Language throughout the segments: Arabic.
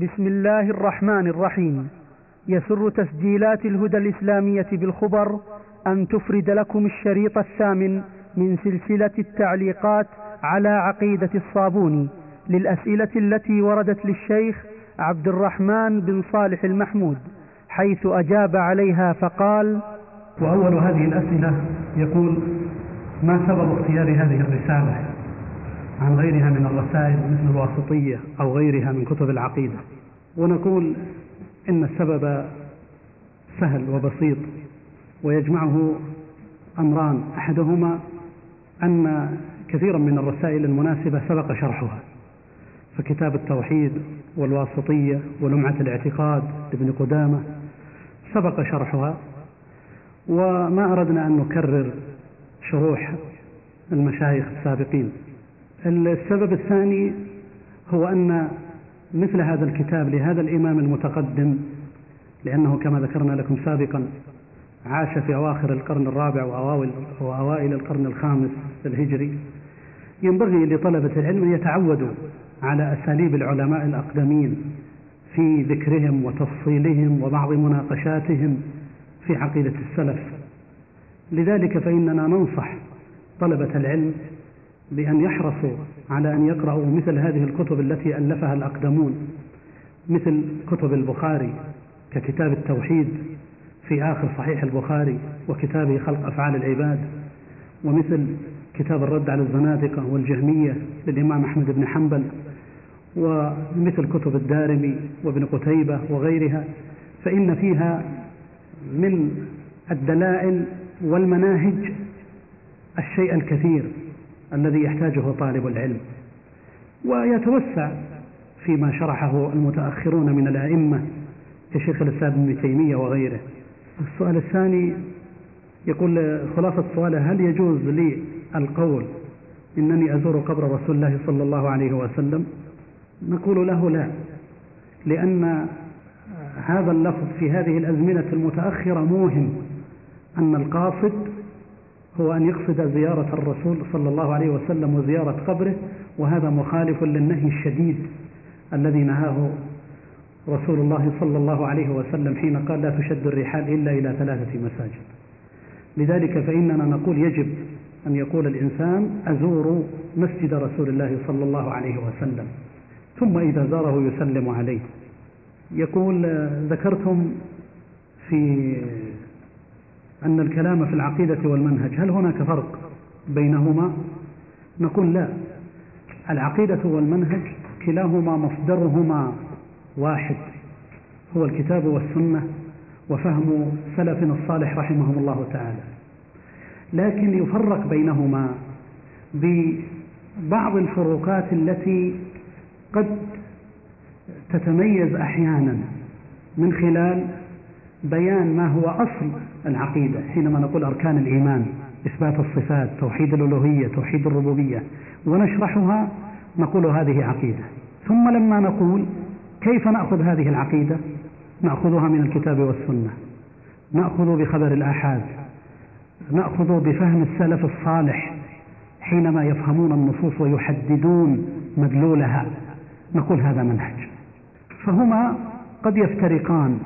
بسم الله الرحمن الرحيم. يسر تسجيلات الهدى الإسلامية بالخبر أن تفرد لكم الشريط الثامن من سلسلة التعليقات على عقيدة الصابوني للأسئلة التي وردت للشيخ عبد الرحمن بن صالح المحمود حيث أجاب عليها فقال وأول هذه الأسئلة يقول ما سبب اختيار هذه الرسالة؟ عن غيرها من الرسائل مثل الواسطية أو غيرها من كتب العقيدة. ونقول إن السبب سهل وبسيط ويجمعه أمران. أحدهما أن كثيرا من الرسائل المناسبة سبق شرحها فكتاب التوحيد والواسطية ولمعة الاعتقاد لابن قدامة سبق شرحها. وما أردنا أن نكرر شروح المشايخ السابقين. السبب الثاني هو أن مثل هذا الكتاب لهذا الإمام المتقدم لأنه كما ذكرنا لكم سابقا عاش في أواخر القرن الرابع وأوائل, القرن الخامس الهجري ينبغي لطلبة العلم أن يتعودوا على أساليب العلماء الأقدمين في ذكرهم وتفصيلهم وبعض مناقشاتهم في عقيدة السلف. لذلك فإننا ننصح طلبة العلم بأن يحرصوا على أن يقرأوا مثل هذه الكتب التي ألفها الأقدمون مثل كتب البخاري ككتاب التوحيد في آخر صحيح البخاري وكتابه خلق أفعال العباد ومثل كتاب الرد على الزنادقة والجهمية للإمام أحمد بن حنبل ومثل كتب الدارمي وابن قتيبة وغيرها فإن فيها من الدلائل والمناهج الشيء الكثير. الذي يحتاجه طالب العلم ويتوسع فيما شرحه المتأخرون من الأئمة كشيخ الإسلام ابن تيمية وغيره. السؤال الثاني يقول خلاصة سؤاله هل يجوز لي القول إنني أزور قبر رسول الله صلى الله عليه وسلم؟ نقول له لا لأن هذا اللفظ في هذه الأزمنة المتأخرة موهم أن القاصد هو أن يقصد زيارة الرسول صلى الله عليه وسلم وزيارة قبره وهذا مخالف للنهي الشديد الذي نهاه رسول الله صلى الله عليه وسلم حين قال لا تشد الرحال إلا إلى ثلاثة مساجد. لذلك فإننا نقول يجب أن يقول الإنسان أزور مسجد رسول الله صلى الله عليه وسلم ثم إذا زاره يسلم عليه. يقول ذكرتم في أن الكلام في العقيدة والمنهج هل هناك فرق بينهما؟ نقول لا. العقيدة والمنهج كلاهما مصدرهما واحد هو الكتاب والسنة وفهم سلفنا الصالح رحمهم الله تعالى. لكن يفرق بينهما ببعض الفروقات التي قد تتميز أحيانا من خلال بيان ما هو أصل العقيدة حينما نقول أركان الإيمان إثبات الصفات توحيد الألوهية توحيد الربوبية ونشرحها نقول هذه عقيدة. ثم لما نقول كيف نأخذ هذه العقيدة؟ نأخذها من الكتاب والسنة. نأخذ بخبر الآحاد. نأخذ بفهم السلف الصالح حينما يفهمون النصوص ويحددون مدلولها. نقول هذا منهج. فهما قد يفترقان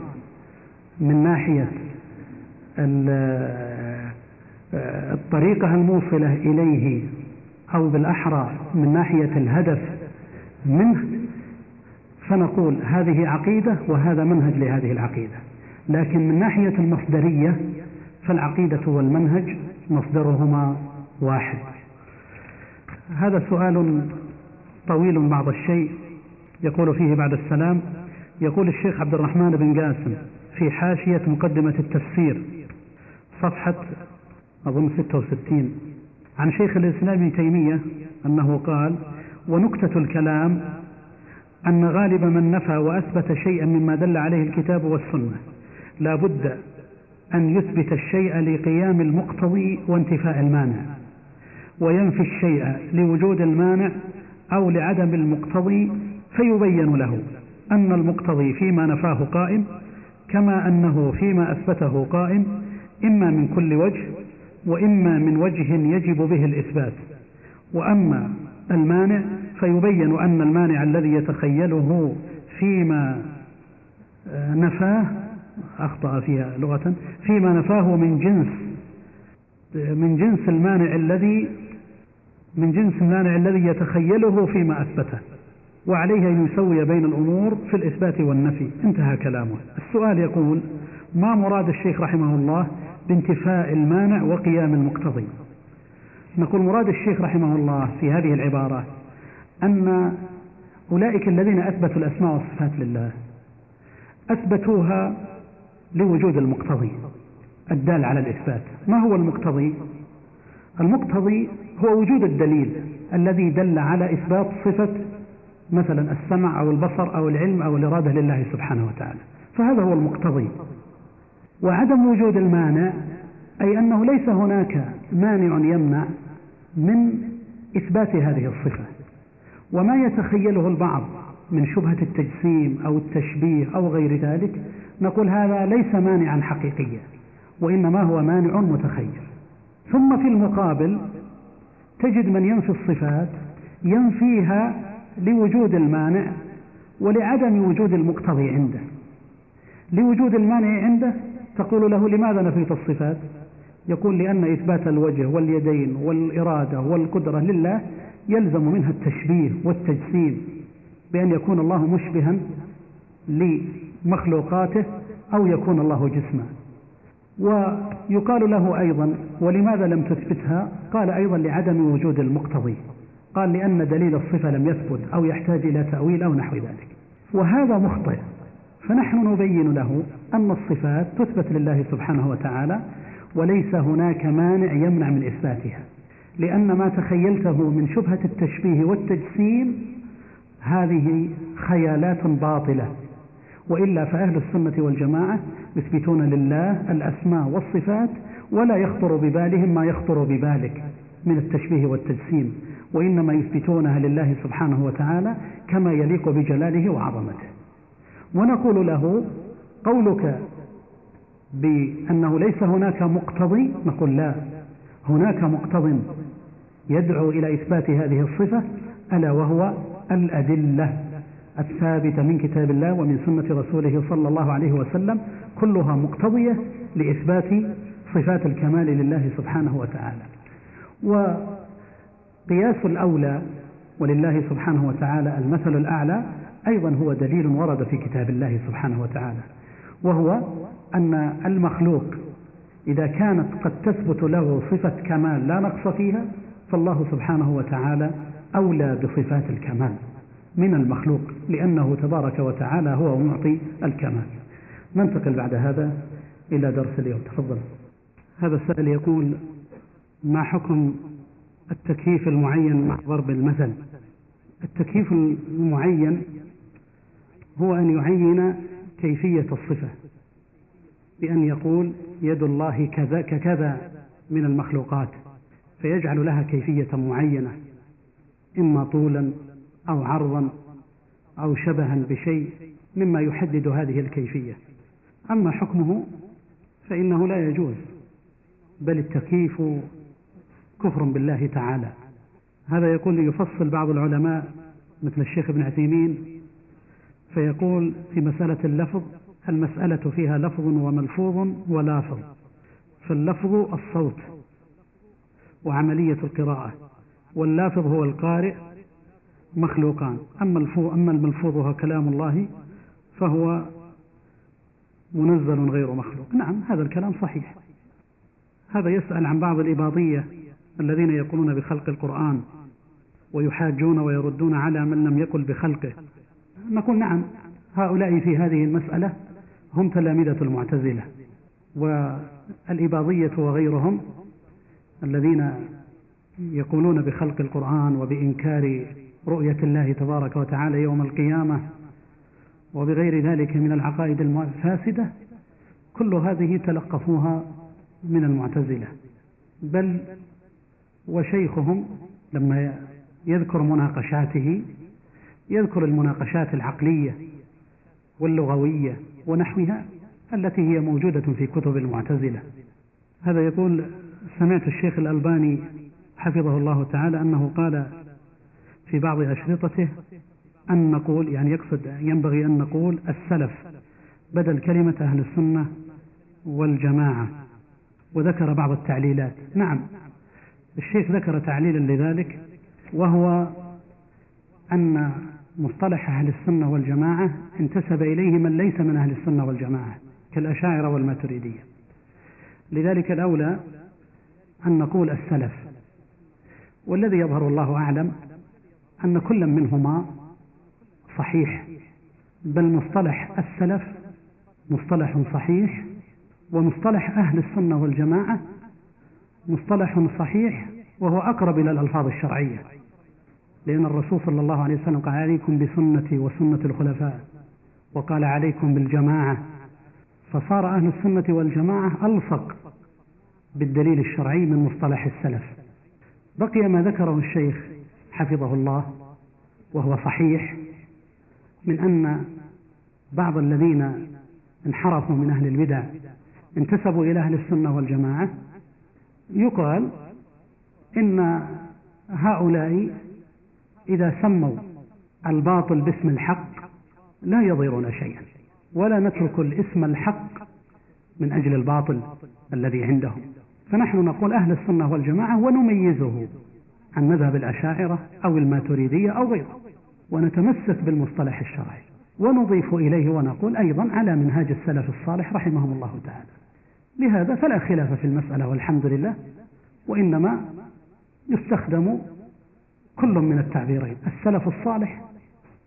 من ناحية الطريقة الموصلة إليه أو بالأحرى من ناحية الهدف منه فنقول هذه عقيدة وهذا منهج لهذه العقيدة. لكن من ناحية المصدرية فالعقيدة والمنهج مصدرهما واحد. هذا سؤال طويل بعض الشيء يقول فيه بعد السلام يقول الشيخ عبد الرحمن بن قاسم في حاشية مقدمة التفسير صفحة أظن 66 عن شيخ الإسلام ابن تيمية أنه قال ونكتة الكلام أن غالب من نفى وأثبت شيئا مما دل عليه الكتاب والسنة لا بد أن يثبت الشيء لقيام المقتضي وانتفاء المانع وينفي الشيء لوجود المانع أو لعدم المقتضي فيبين له أن المقتضي فيما نفاه قائم كما أنه فيما أثبته قائم إما من كل وجه وإما من وجه يجب به الإثبات. وأما المانع فيبين أن المانع الذي يتخيله فيما آه، نفاه أخطأ فيها لغة فيما نفاه من جنس من جنس المانع الذي من جنس المانع الذي يتخيله فيما أثبته. وعليه أن يسوي بين الأمور في الإثبات والنفي. انتهى كلامه. السؤال يقول ما مراد الشيخ رحمه الله بانتفاء المانع وقيام المقتضي. نقول مراد الشيخ رحمه الله في هذه العبارة أن أولئك الذين أثبتوا الأسماء والصفات لله أثبتوها لوجود المقتضي الدال على الإثبات. ما هو المقتضي؟ المقتضي هو وجود الدليل الذي دل على إثبات صفة مثلا السمع أو البصر أو العلم أو الإرادة لله سبحانه وتعالى. فهذا هو المقتضي. وعدم وجود المانع أي أنه ليس هناك مانع يمنع من إثبات هذه الصفة. وما يتخيله البعض من شبهة التجسيم أو التشبيه أو غير ذلك نقول هذا ليس مانعا حقيقيا وإنما هو مانع متخيل. ثم في المقابل تجد من ينفي الصفات ينفيها لوجود المانع ولعدم وجود المقتضي عنده. لوجود المانع عنده تقول له لماذا نفيت الصفات؟ يقول لأن إثبات الوجه واليدين والإرادة والقدرة لله يلزم منها التشبيه والتجسيم بأن يكون الله مشبها لمخلوقاته أو يكون الله جسما. ويقال له أيضا ولماذا لم تثبتها؟ قال أيضا لعدم وجود المقتضي. قال لأن دليل الصفة لم يثبت أو يحتاج إلى تأويل أو نحو ذلك. وهذا مخطئ فنحن نبين له أن الصفات تثبت لله سبحانه وتعالى وليس هناك مانع يمنع من إثباتها لأن ما تخيلته من شبهة التشبيه والتجسيم هذه خيالات باطلة وإلا فأهل السنة والجماعة يثبتون لله الأسماء والصفات ولا يخطر ببالهم ما يخطر ببالك من التشبيه والتجسيم وإنما يثبتونها لله سبحانه وتعالى كما يليق بجلاله وعظمته. ونقول له قولك بأنه ليس هناك مقتضي نقول لا. هناك مقتض يدعو إلى إثبات هذه الصفة ألا وهو الأدلة الثابتة من كتاب الله ومن سنة رسوله صلى الله عليه وسلم كلها مقتضية لإثبات صفات الكمال لله سبحانه وتعالى. وقياس الأولى ولله سبحانه وتعالى المثل الأعلى أيضا هو دليل ورد في كتاب الله سبحانه وتعالى. وهو أن المخلوق إذا كانت قد تثبت له صفة كمال لا نقص فيها فالله سبحانه وتعالى أولى بصفات الكمال من المخلوق لأنه تبارك وتعالى هو معطي الكمال. ننتقل بعد هذا إلى درس اليوم. تفضل. هذا السائل يقول ما حكم التكييف المعين مع ضرب المثل؟ التكييف المعين هو أن يعين كيفية الصفة؟ بأن يقول يد الله كذا ككذا من المخلوقات فيجعل لها كيفية معينة إما طولا أو عرضا أو شبها بشيء مما يحدد هذه الكيفية. أما حكمه فإنه لا يجوز بل التكييف كفر بالله تعالى. هذا يقول يفصل بعض العلماء مثل الشيخ ابن عثيمين فيقول في مسألة اللفظ المسألة فيها لفظ وملفوظ ولافظ فاللفظ الصوت وعملية القراءة واللافظ هو القارئ مخلوقان. أما الملفوظ هو كلام الله فهو منزل غير مخلوق. نعم هذا الكلام صحيح. هذا يسأل عن بعض الإباضية الذين يقولون بخلق القرآن ويحاجون ويردون على من لم يقل بخلقه. نقول نعم هؤلاء في هذه المسألة هم تلامذة المعتزلة والإباضية وغيرهم الذين يقولون بخلق القرآن وبإنكار رؤية الله تبارك وتعالى يوم القيامة وبغير ذلك من العقائد الفاسدة كل هذه تلقفوها من المعتزلة. بل وشيخهم لما يذكر مناقشاته يذكر المناقشات العقلية واللغوية ونحوها التي هي موجودة في كتب المعتزلة. هذا يقول سمعت الشيخ الألباني حفظه الله تعالى أنه قال في بعض أشرطته أن نقول يعني يقصد ينبغي أن نقول السلف بدل كلمة أهل السنة والجماعة وذكر بعض التعليلات. نعم الشيخ ذكر تعليلا لذلك وهو أن مصطلح أهل السنة والجماعة انتسب إليه من ليس من أهل السنة والجماعة كالأشاعرة والماتريدية. لذلك الأولى أن نقول السلف. والذي يظهر الله أعلم أن كل منهما صحيح بل مصطلح السلف مصطلح صحيح ومصطلح أهل السنة والجماعة مصطلح صحيح وهو أقرب إلى الألفاظ الشرعية. لأن الرسول صلى الله عليه وسلم قال عليكم بسنتي وسنة الخلفاء وقال عليكم بالجماعة. فصار أهل السنة والجماعة ألصق بالدليل الشرعي من مصطلح السلف. بقي ما ذكره الشيخ حفظه الله وهو صحيح من أن بعض الذين انحرفوا من أهل البدع انتسبوا إلى أهل السنة والجماعة يقال إن هؤلاء إذا سموا الباطل باسم الحق لا يضيرون شيئا ولا نترك الاسم الحق من أجل الباطل الذي عندهم. فنحن نقول أهل السنة والجماعة ونميزه عن مذهب الأشاعرة أو الماتريدية أو غيره ونتمسك بالمصطلح الشرعي. ونضيف إليه ونقول أيضا على منهاج السلف الصالح رحمهم الله تعالى. لهذا فلا خلاف في المسألة والحمد لله وإنما يستخدم كل من التعبيرين. السلف الصالح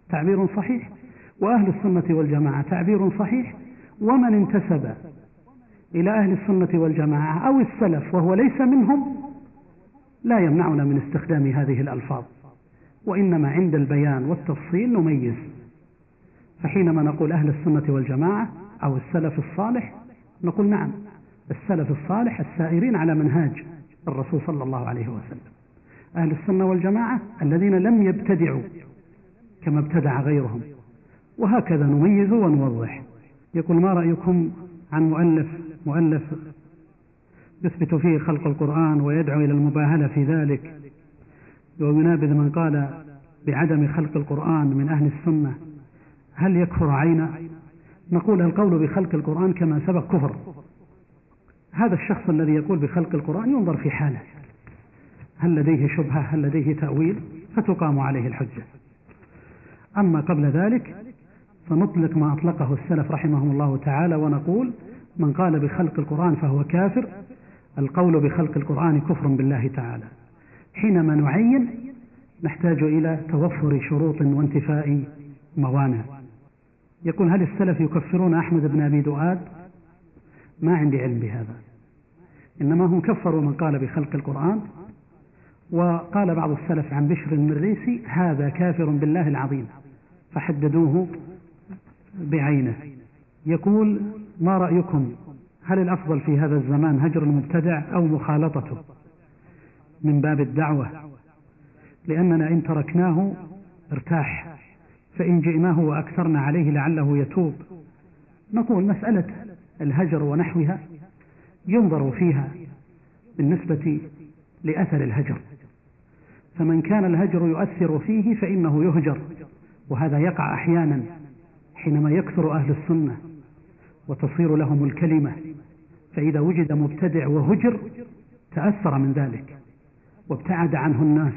تعبير صحيح وأهل السنة والجماعة تعبير صحيح ومن انتسب إلى أهل السنة والجماعة أو السلف وهو ليس منهم لا يمنعنا من استخدام هذه الألفاظ. وإنما عند البيان والتفصيل نميز. فحينما نقول أهل السنة والجماعة أو السلف الصالح نقول نعم السلف الصالح السائرين على منهاج الرسول صلى الله عليه وسلم. أهل السنة والجماعة الذين لم يبتدعوا كما ابتدع غيرهم. وهكذا نميز ونوضح. يقول ما رأيكم عن مؤلف مؤلف يثبت فيه خلق القرآن ويدعو إلى المباهلة في ذلك. وينابذ من قال بعدم خلق القرآن من أهل السنة هل يكفر عينا؟ نقول القول بخلق القرآن كما سبق كفر. هذا الشخص الذي يقول بخلق القرآن ينظر في حاله. هل لديه شبهة هل لديه تأويل؟ فتقام عليه الحجة. أما قبل ذلك فنطلق ما أطلقه السلف رحمهم الله تعالى ونقول من قال بخلق القرآن فهو كافر القول بخلق القرآن كفر بالله تعالى. حينما نعين نحتاج إلى توفر شروط وانتفاء موانع يقول هل السلف يكفرون أحمد بن أبي دؤاد؟ ما عندي علم بهذا. إنما هم كفروا من قال بخلق القرآن وقال بعض السلف عن بشر المريسي هذا كافر بالله العظيم. فحددوه بعينه. يقول ما رأيكم؟ هل الأفضل في هذا الزمان هجر المبتدع أو مخالطته؟ من باب الدعوة. لأننا إن تركناه ارتاح فإن جئناه وأكثرنا عليه لعله يتوب. نقول مسألة الهجر ونحوها ينظر فيها بالنسبة لأثر الهجر. فمن كان الهجر يؤثر فيه فإنه يهجر وهذا يقع أحيانا حينما يكثر أهل السنة وتصير لهم الكلمة فإذا وجد مبتدع وهجر تأثر من ذلك وابتعد عنه الناس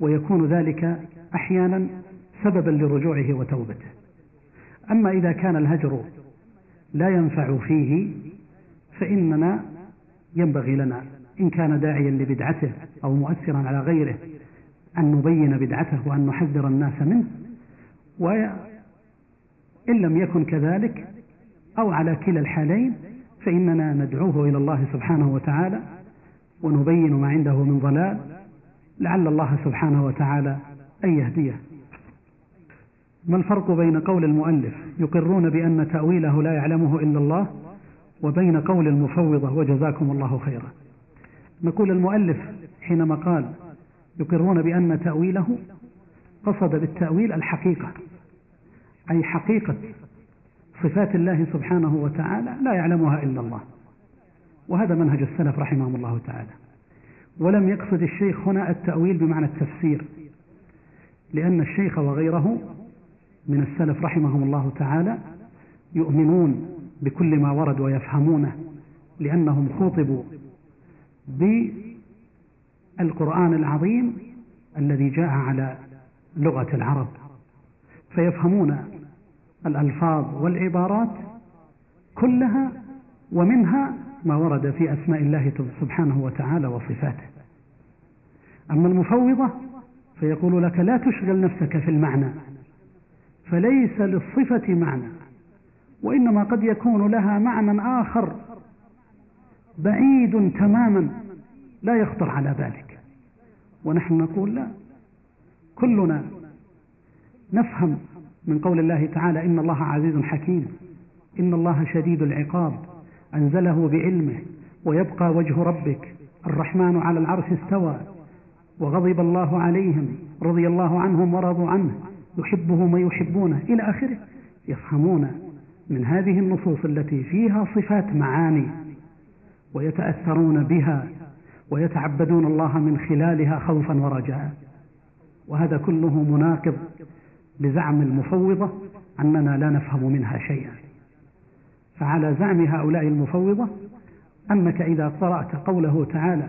ويكون ذلك أحيانا سببا لرجوعه وتوبته. أما إذا كان الهجر لا ينفع فيه فإننا ينبغي لنا إن كان داعيا لبدعته أو مؤثرا على غيره أن نبين بدعته وأن نحذر الناس منه وإن لم يكن كذلك أو على كلا الحالين فإننا ندعوه إلى الله سبحانه وتعالى ونبين ما عنده من ضلال لعل الله سبحانه وتعالى أن يهديه. ما الفرق بين قول المؤلف يقرون بأن تأويله لا يعلمه إلا الله وبين قول المفوضة وجزاكم الله خيرا؟ نقول المؤلف حينما قال يقرون بأن تأويله قصد بالتأويل الحقيقة أي حقيقة صفات الله سبحانه وتعالى لا يعلمها إلا الله. وهذا منهج السلف رحمهم الله تعالى. ولم يقصد الشيخ هنا التأويل بمعنى التفسير لأن الشيخ وغيره من السلف رحمهم الله تعالى يؤمنون بكل ما ورد ويفهمونه لأنهم خوطبوا بالقرآن العظيم الذي جاء على لغة العرب. فيفهمون الألفاظ والعبارات كلها ومنها ما ورد في أسماء الله سبحانه وتعالى وصفاته. أما المفوضة فيقول لك لا تشغل نفسك في المعنى فليس للصفة معنى وإنما قد يكون لها معنى آخر بعيد تماما لا يخطر على بالك. ونحن نقول لا. كلنا نفهم من قول الله تعالى إن الله عزيز حكيم إن الله شديد العقاب أنزله بعلمه ويبقى وجه ربك الرحمن على العرش استوى وغضب الله عليهم رضي الله عنهم ورضوا عنه يحبه من يحبونه إلى آخره. يفهمون من هذه النصوص التي فيها صفات معاني. ويتأثرون بها ويتعبدون الله من خلالها خوفا ورجاء. وهذا كله مناقض لزعم المفوضة أننا لا نفهم منها شيئا. فعلى زعم هؤلاء المفوضة أنك إذا قرأت قوله تعالى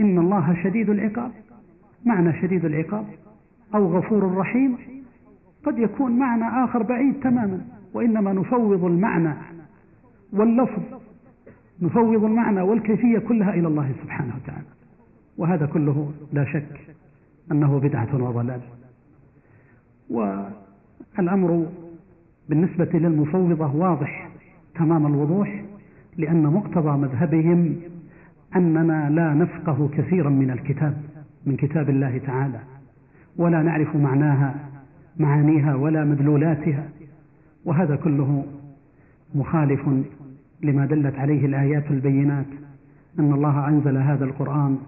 إن الله شديد العقاب معنى شديد العقاب أو غفور رحيم قد يكون معنى آخر بعيد تماما وإنما نفوض المعنى واللفظ نفوض المعنى والكيفية كلها إلى الله سبحانه وتعالى. وهذا كله لا شك أنه بدعة وضلال. والأمر بالنسبة للمفوضة واضح تمام الوضوح لأن مقتضى مذهبهم أننا لا نفقه كثيرا من الكتاب من كتاب الله تعالى ولا نعرف معناها معانيها ولا مدلولاتها. وهذا كله مخالف لما دلت عليه الآيات البينات أن الله أنزل هذا القرآن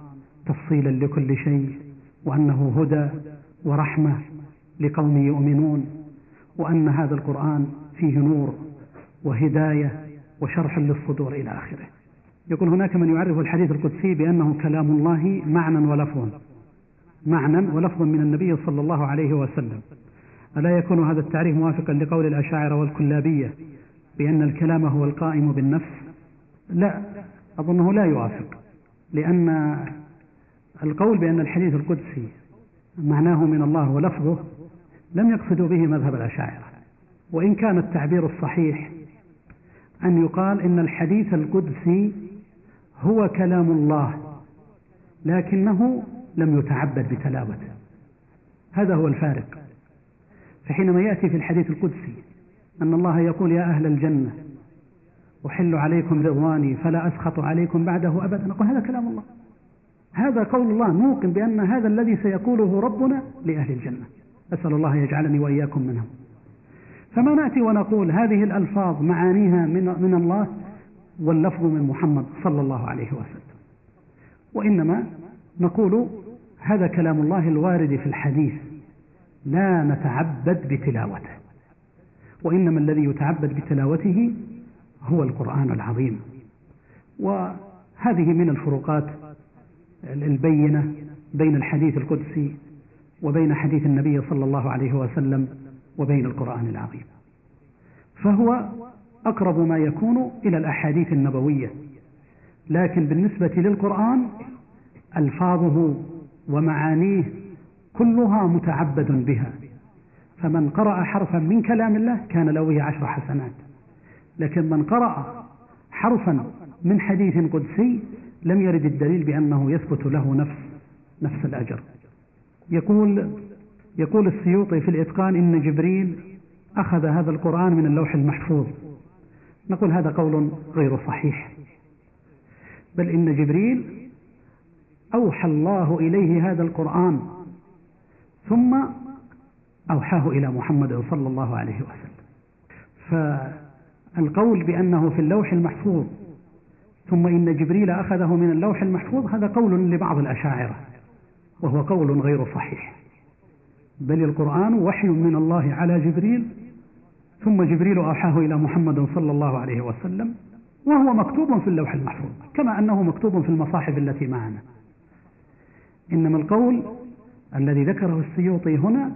تفصيلا لكل شيء وأنه هدى ورحمة لقوم يؤمنون وأن هذا القرآن فيه نور وهداية وشرح للصدور إلى آخره. يقول هناك من يعرف الحديث القدسي بأنه كلام الله معنى ولفظا معنى ولفظا من النبي صلى الله عليه وسلم. ألا يكون هذا التعريف موافقا لقول الأشاعرة والكلابية بأن الكلام هو القائم بالنفس لا أظنه لا يوافق لأن القول بأن الحديث القدسي معناه من الله ولفظه لم يقصدوا به مذهب الأشاعرة. وإن كان التعبير الصحيح أن يقال إن الحديث القدسي هو كلام الله لكنه لم يتعبد بتلاوته. هذا هو الفارق. فحينما يأتي في الحديث القدسي أن الله يقول يا أهل الجنة أحل عليكم رضواني فلا أسخط عليكم بعده أبدا. نقول هذا كلام الله. هذا قول الله نوقن بأن هذا الذي سيقوله ربنا لأهل الجنة. أسأل الله يجعلني وإياكم منهم. فما نأتي ونقول هذه الألفاظ معانيها من, من الله واللفظ من محمد صلى الله عليه وسلم. وإنما نقول هذا كلام الله الوارد في الحديث لا نتعبد بتلاوته. وإنما الذي يتعبد بتلاوته هو القرآن العظيم. وهذه من الفروقات البينة بين الحديث القدسي وبين حديث النبي صلى الله عليه وسلم وبين القرآن العظيم. فهو أقرب ما يكون إلى الأحاديث النبوية لكن بالنسبة للقرآن ألفاظه ومعانيه كلها متعبد بها. فمن قرأ حرفا من كلام الله كان له عشر حسنات. لكن من قرأ حرفا من حديث قدسي لم يرد الدليل بأنه يثبت له نفس نفس الأجر. يقول يقول السيوطي في الإتقان إن جبريل أخذ هذا القرآن من اللوح المحفوظ. نقول هذا قول غير صحيح. بل إن جبريل أوحى الله إليه هذا القرآن. ثم أوحاه إلى محمد صلى الله عليه وسلم. فالقول بأنه في اللوح المحفوظ ثم إن جبريل أخذه من اللوح المحفوظ هذا قول لبعض الأشاعرة وهو قول غير صحيح. بل القرآن وحي من الله على جبريل ثم جبريل أوحاه إلى محمد صلى الله عليه وسلم وهو مكتوب في اللوح المحفوظ كما أنه مكتوب في المصاحف التي معنا. إنما القول الذي ذكره السيوطي هنا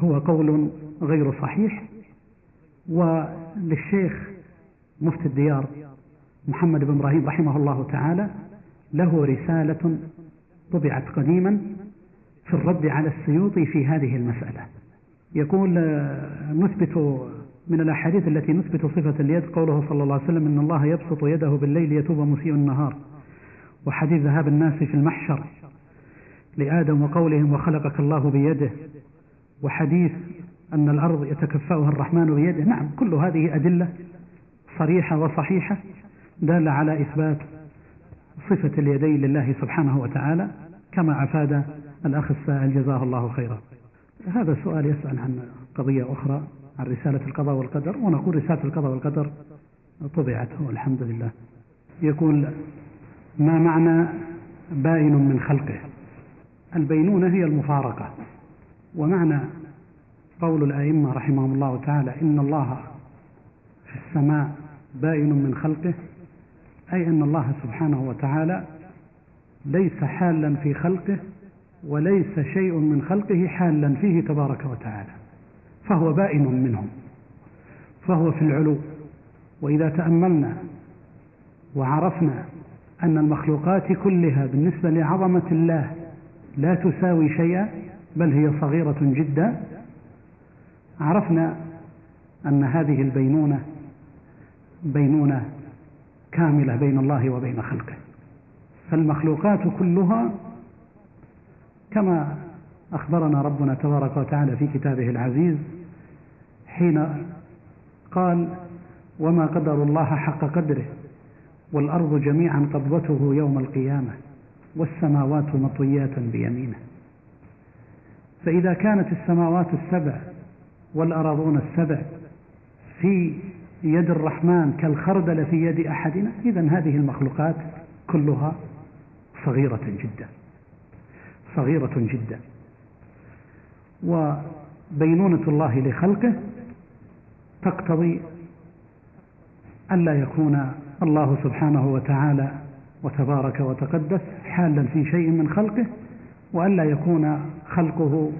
هو قول غير صحيح وللشيخ مفتي الديار محمد بن إبراهيم رحمه الله تعالى له رسالة طبعت قديما في الرد على السيوطي في هذه المسألة. يقول آه، نثبت من الأحاديث التي نثبت صفة اليد قوله صلى الله عليه وسلم إن الله يبسط يده بالليل ليتوب مسيء النهار وحديث ذهاب الناس في المحشر لآدم وقولهم وخلقك الله بيده وحديث أن الأرض يتكفأها الرحمن بيده. نعم كل هذه أدلة صريحة وصحيحة دالة على إثبات صفة اليدين لله سبحانه وتعالى كما أفاد الأخ السائل جزاه الله خيرا. هذا السؤال يسأل عن قضية أخرى عن رسالة القضاء والقدر. ونقول رسالة القضاء والقدر طبعت والحمد لله. يقول ما معنى باين من خلقه؟ البينونة هي المفارقة. ومعنى قول الأئمة رحمهم الله تعالى إن الله في السماء باين من خلقه أي أن الله سبحانه وتعالى ليس حالا في خلقه وليس شيء من خلقه حالا فيه تبارك وتعالى فهو بائن منهم فهو في العلو. وإذا تأملنا وعرفنا أن المخلوقات كلها بالنسبة لعظمة الله لا تساوي شيئا بل هي صغيرة جدا. عرفنا أن هذه البينونة بينونة كاملة بين الله وبين خلقه. فالمخلوقات كلها كما أخبرنا ربنا تبارك وتعالى في كتابه العزيز حين قال وما قدر الله حق قدره والأرض جميعا قبضته يوم القيامة والسماوات مطويات بيمينه. فإذا كانت السماوات السبع والأراضون السبع في يد الرحمن كالخردل في يد أحدنا إذا هذه المخلوقات كلها صغيرة جدا صغيرة جدا. وبينونة الله لخلقه تقتضي ألا يكون الله سبحانه وتعالى وتبارك وتقدس حالا في شيء من خلقه وألا يكون خلقه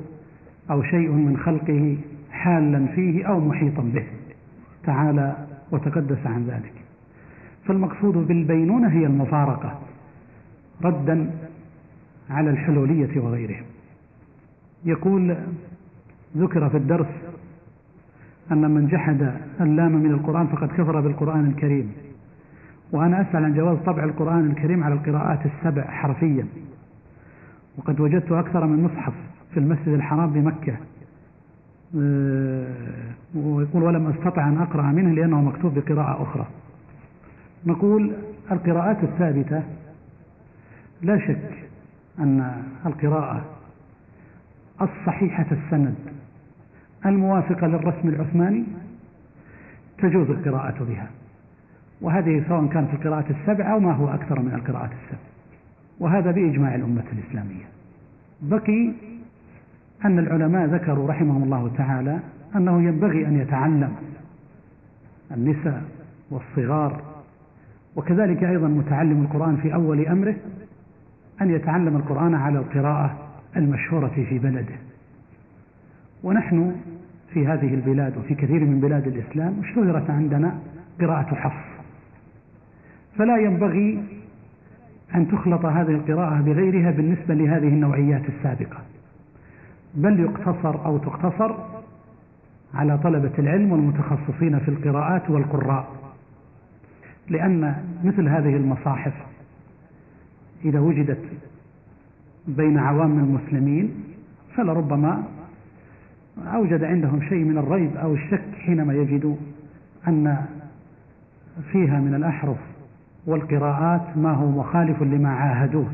أو شيء من خلقه حالا فيه أو محيطا به. تعالى وتقدس عن ذلك. فالمقصود بالبينونة هي المفارقة ردا على الحلولية وغيرهم يقول ذكر في الدرس أن من جحد اللام من القرآن فقد كفر بالقرآن الكريم. وأنا أسأل عن جواز طبع القرآن الكريم على القراءات السبع حرفيا. وقد وجدت أكثر من مصحف في المسجد الحرام بمكة. آه، ويقول ولم أستطع أن أقرأ منه لأنه مكتوب بقراءة أخرى. نقول القراءات الثابتة لا شك أن القراءة الصحيحة السند الموافقة للرسم العثماني تجوز القراءة بها. وهذه سواء كانت القراءة السبع أو ما هو أكثر من القراءات السبع وهذا بإجماع الأمة الإسلامية. بقي أن العلماء ذكروا رحمهم الله تعالى أنه ينبغي أن يتعلم النساء والصغار وكذلك أيضا متعلم القرآن في أول أمره أن يتعلم القرآن على القراءة المشهورة في بلده. ونحن في هذه البلاد وفي كثير من بلاد الإسلام اشتهرت عندنا قراءة حفص. فلا ينبغي أن تخلط هذه القراءة بغيرها بالنسبة لهذه النوعيات السابقة. بل يقتصر أو تقتصر على طلبة العلم والمتخصصين في القراءات والقراء. لأن مثل هذه المصاحف إذا وجدت بين عوام المسلمين فلربما أوجد عندهم شيء من الريب أو الشك حينما يجدوا أن فيها من الأحرف والقراءات ما هو مخالف لما عاهدوه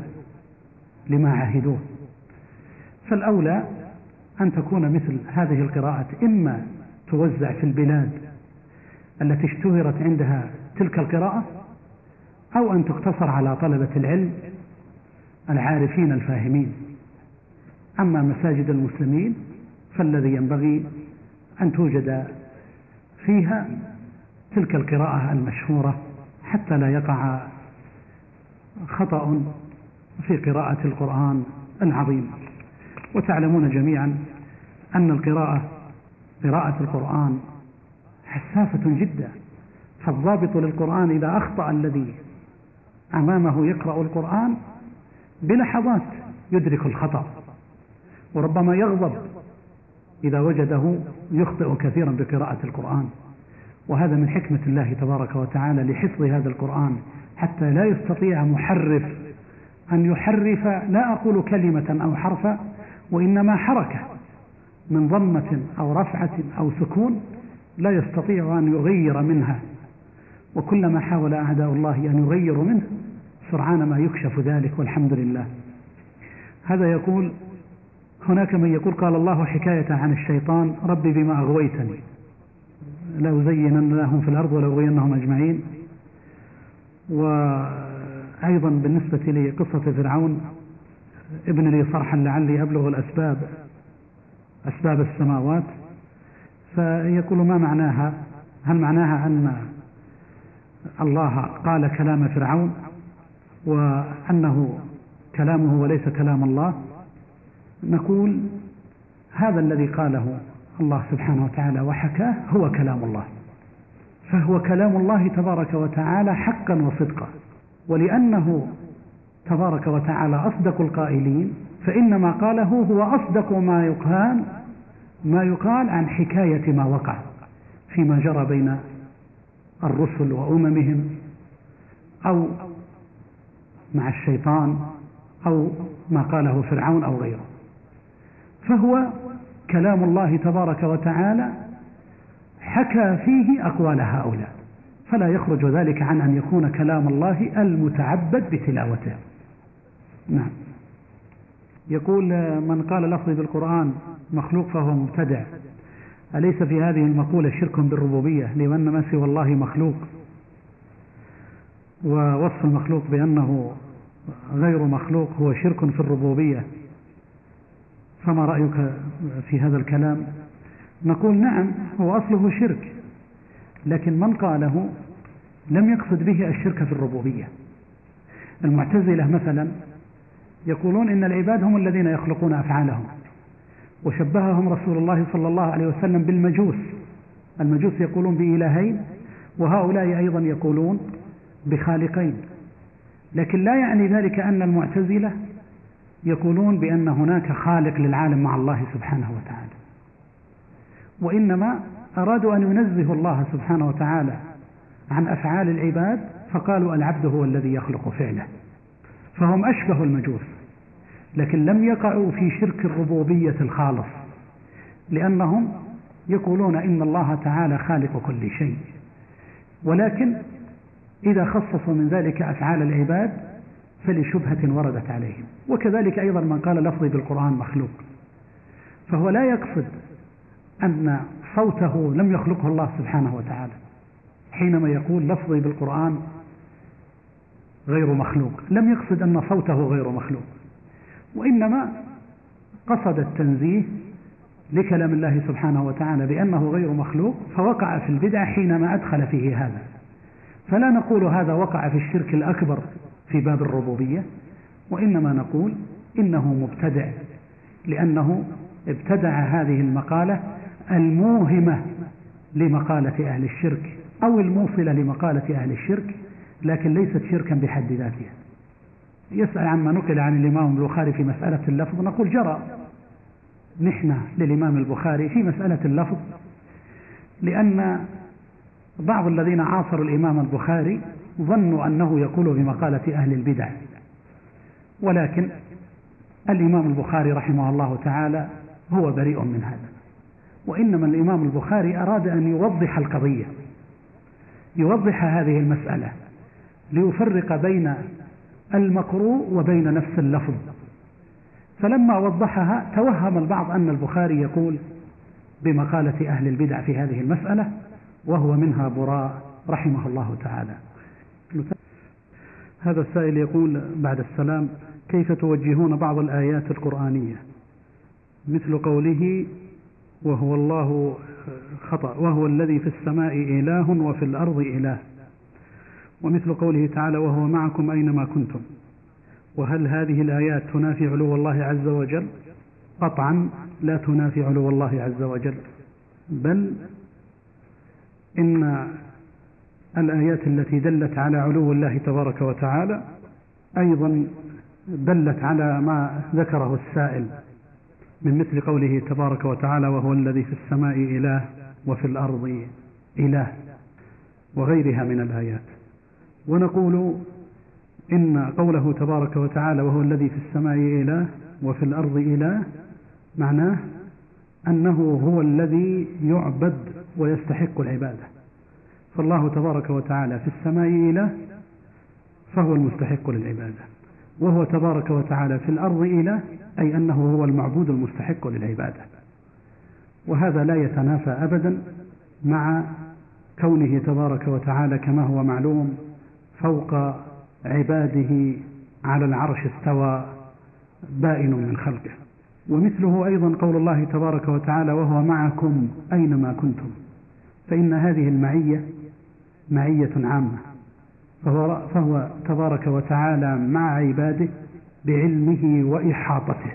لما عاهدوه. فالأولى أن تكون مثل هذه القراءات إما توزع في البلاد التي اشتهرت عندها تلك القراءة أو أن تقتصر على طلبة العلم العارفين الفاهمين. أما مساجد المسلمين فالذي ينبغي أن توجد فيها تلك القراءة المشهورة. حتى لا يقع خطأ في قراءة القرآن العظيم. وتعلمون جميعا أن القراءة قراءة القرآن حساسة جدا فالضابط للقرآن إذا أخطأ الذي أمامه يقرأ القرآن بلحظات يدرك الخطأ وربما يغضب إذا وجده يخطئ كثيرا بقراءة القرآن. وهذا من حكمة الله تبارك وتعالى لحفظ هذا القرآن حتى لا يستطيع محرف أن يحرف لا أقول كلمة أو حرفا وإنما حركة من ضمة أو رفعة أو سكون لا يستطيع أن يغير منها. وكلما حاول أعداء الله أن يغيروا منه سرعان ما يكشف ذلك والحمد لله. هذا يقول هناك من يقول قال الله حكاية عن الشيطان ربي بما أغويتني. لأزينن لهم في الأرض ولأغوينهم أجمعين. وأيضا بالنسبة لقصة فرعون ابن لي صرحا لعلي أبلغ الأسباب أسباب السماوات. فيقول ما معناها؟ هل معناها أن الله قال كلام فرعون وأنه كلامه وليس كلام الله؟ نقول هذا الذي قاله الله سبحانه وتعالى وحكاه هو كلام الله. فهو كلام الله تبارك وتعالى حقا وصدقا. ولأنه تبارك وتعالى أصدق القائلين فإن ما قاله هو أصدق ما يقال ما يقال عن حكاية ما وقع فيما جرى بين الرسل وأممهم أو مع الشيطان أو ما قاله فرعون أو غيره. فهو كلام الله تبارك وتعالى حكى فيه أقوال هؤلاء. فلا يخرج ذلك عن أن يكون كلام الله المتعبد بتلاوته. نعم. يقول من قال لفظي بالقرآن مخلوق فهو مبتدع. أليس في هذه المقولة شرك بالربوبية؟ لأن ما سوى الله مخلوق؟ ووصف المخلوق بأنه غير مخلوق هو شرك في الربوبية. فما رأيك في هذا الكلام؟ نقول نعم هو أصله شرك لكن من قاله لم يقصد به الشرك في الربوبية. المعتزلة مثلا يقولون إن العباد هم الذين يخلقون أفعالهم وشبههم رسول الله صلى الله عليه وسلم بالمجوس. المجوس يقولون بإلهين وهؤلاء أيضا يقولون بخالقين. لكن لا يعني ذلك أن المعتزلة يقولون بأن هناك خالق للعالم مع الله سبحانه وتعالى. وإنما أرادوا أن ينزهوا الله سبحانه وتعالى عن أفعال العباد فقالوا العبد هو الذي يخلق فعله. فهم أشبه المجوس لكن لم يقعوا في شرك الربوبية الخالص لأنهم يقولون إن الله تعالى خالق كل شيء. ولكن إذا خصصوا من ذلك أفعال العباد فلشبهة وردت عليهم. وكذلك أيضا من قال لفظي بالقرآن مخلوق. فهو لا يقصد أن صوته لم يخلقه الله سبحانه وتعالى حينما يقول لفظي بالقرآن غير مخلوق. لم يقصد أن صوته غير مخلوق. وإنما قصد التنزيه لكلام الله سبحانه وتعالى بأنه غير مخلوق فوقع في البدع حينما أدخل فيه هذا. فلا نقول هذا وقع في الشرك الأكبر في باب الربوبية وإنما نقول إنه مبتدع لأنه ابتدع هذه المقالة الموهمة لمقالة أهل الشرك أو الموصلة لمقالة أهل الشرك لكن ليست شركا بحد ذاتها. يسأل عما نقل عن الإمام البخاري في مسألة اللفظ نقول جرى. محنة للإمام البخاري في مسألة اللفظ لأن بعض الذين عاصروا الإمام البخاري ظنوا أنه يقول بمقالة أهل البدع. ولكن الإمام البخاري رحمه الله تعالى هو بريء من هذا. وإنما الإمام البخاري أراد أن يوضح القضية يوضح هذه المسألة ليفرق بين المقروء وبين نفس اللفظ. فلما وضحها توهم البعض أن البخاري يقول بمقالة أهل البدع في هذه المسألة وهو منها براء رحمه الله تعالى. هذا السائل يقول بعد السلام كيف توجهون بعض الآيات القرآنية؟ مثل قوله وهو الله خطأ وهو الذي في السماء إله وفي الأرض إله. ومثل قوله تعالى وهو معكم أينما كنتم. وهل هذه الآيات تنافي علو الله عز وجل؟ قطعا لا تنافي علو الله عز وجل بل إن الآيات التي دلت على علو الله تبارك وتعالى أيضا دلت على ما ذكره السائل من مثل قوله تبارك وتعالى وهو الذي في السماء إله وفي الأرض إله وغيرها من الآيات. ونقول إن قوله تبارك وتعالى وهو الذي في السماء إله وفي الأرض إله معناه أنه هو الذي يعبد ويستحق العبادة. فالله تبارك وتعالى في السماء إله فهو المستحق للعبادة. وهو تبارك وتعالى في الأرض إله أي أنه هو المعبود المستحق للعبادة. وهذا لا يتنافى أبدا مع كونه تبارك وتعالى كما هو معلوم فوق عباده على العرش استوى بائن من خلقه. ومثله أيضا قول الله تبارك وتعالى وهو معكم أينما كنتم. فإن هذه المعية معية عامة فهو, فهو تبارك وتعالى مع عباده بعلمه وإحاطته.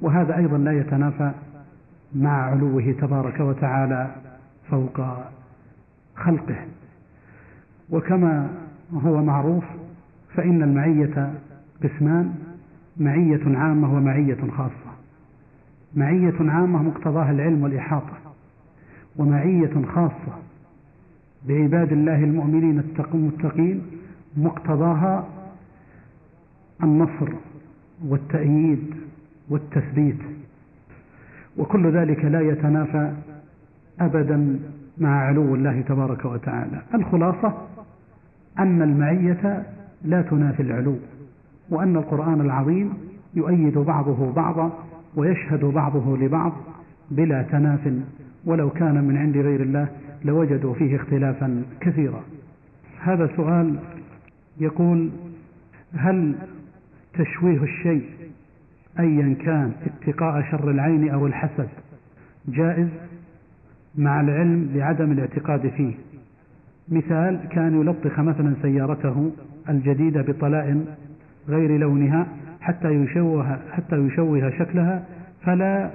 وهذا أيضا لا يتنافى مع علوه تبارك وتعالى فوق خلقه. وكما هو معروف فإن المعية قسمان معية عامة ومعية خاصة. معية عامة مقتضاها العلم والإحاطة ومعية خاصة بعباد الله المؤمنين المتقين مقتضاها النصر والتأييد والتثبيت. وكل ذلك لا يتنافى أبدا مع علو الله تبارك وتعالى. الخلاصة أن المعية لا تنافي العلو وأن القرآن العظيم يؤيد بعضه بعضا ويشهد بعضه لبعض بلا تناف ولو كان من عند غير الله لوجدوا فيه اختلافا كثيرا. هذا سؤال يقول هل تشويه الشيء أيا كان اتقاء شر العين أو الحسد جائز مع العلم بعدم الاعتقاد فيه؟ مثال كان يلطخ مثلا سيارته الجديدة بطلاء غير لونها حتى يشوه حتى يشوه شكلها فلا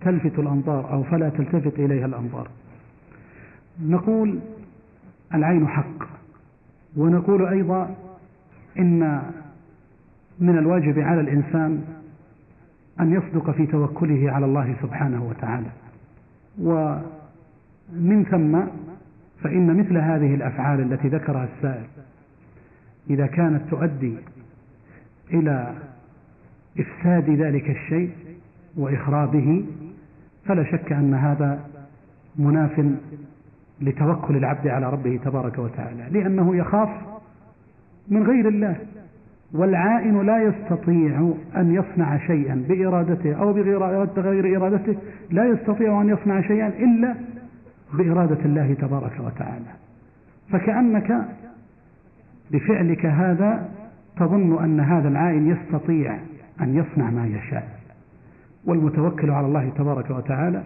تلفت الأنظار أو فلا تلتفت إليها الأنظار. نقول العين حق ونقول أيضا إن من الواجب على الإنسان أن يصدق في توكله على الله سبحانه وتعالى. ومن ثم فإن مثل هذه الأفعال التي ذكرها السائل إذا كانت تؤدي إلى إفساد ذلك الشيء وإخرابه فلا شك أن هذا مناف لتوكل العبد على ربه تبارك وتعالى لأنه يخاف من غير الله والعائن لا يستطيع أن يصنع شيئا بإرادته أو بغير إرادته لا يستطيع أن يصنع شيئا إلا بإرادة الله تبارك وتعالى. فكأنك بفعلك هذا تظن أن هذا العائن يستطيع أن يصنع ما يشاء. والمتوكل على الله تبارك وتعالى